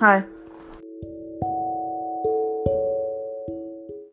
Hi.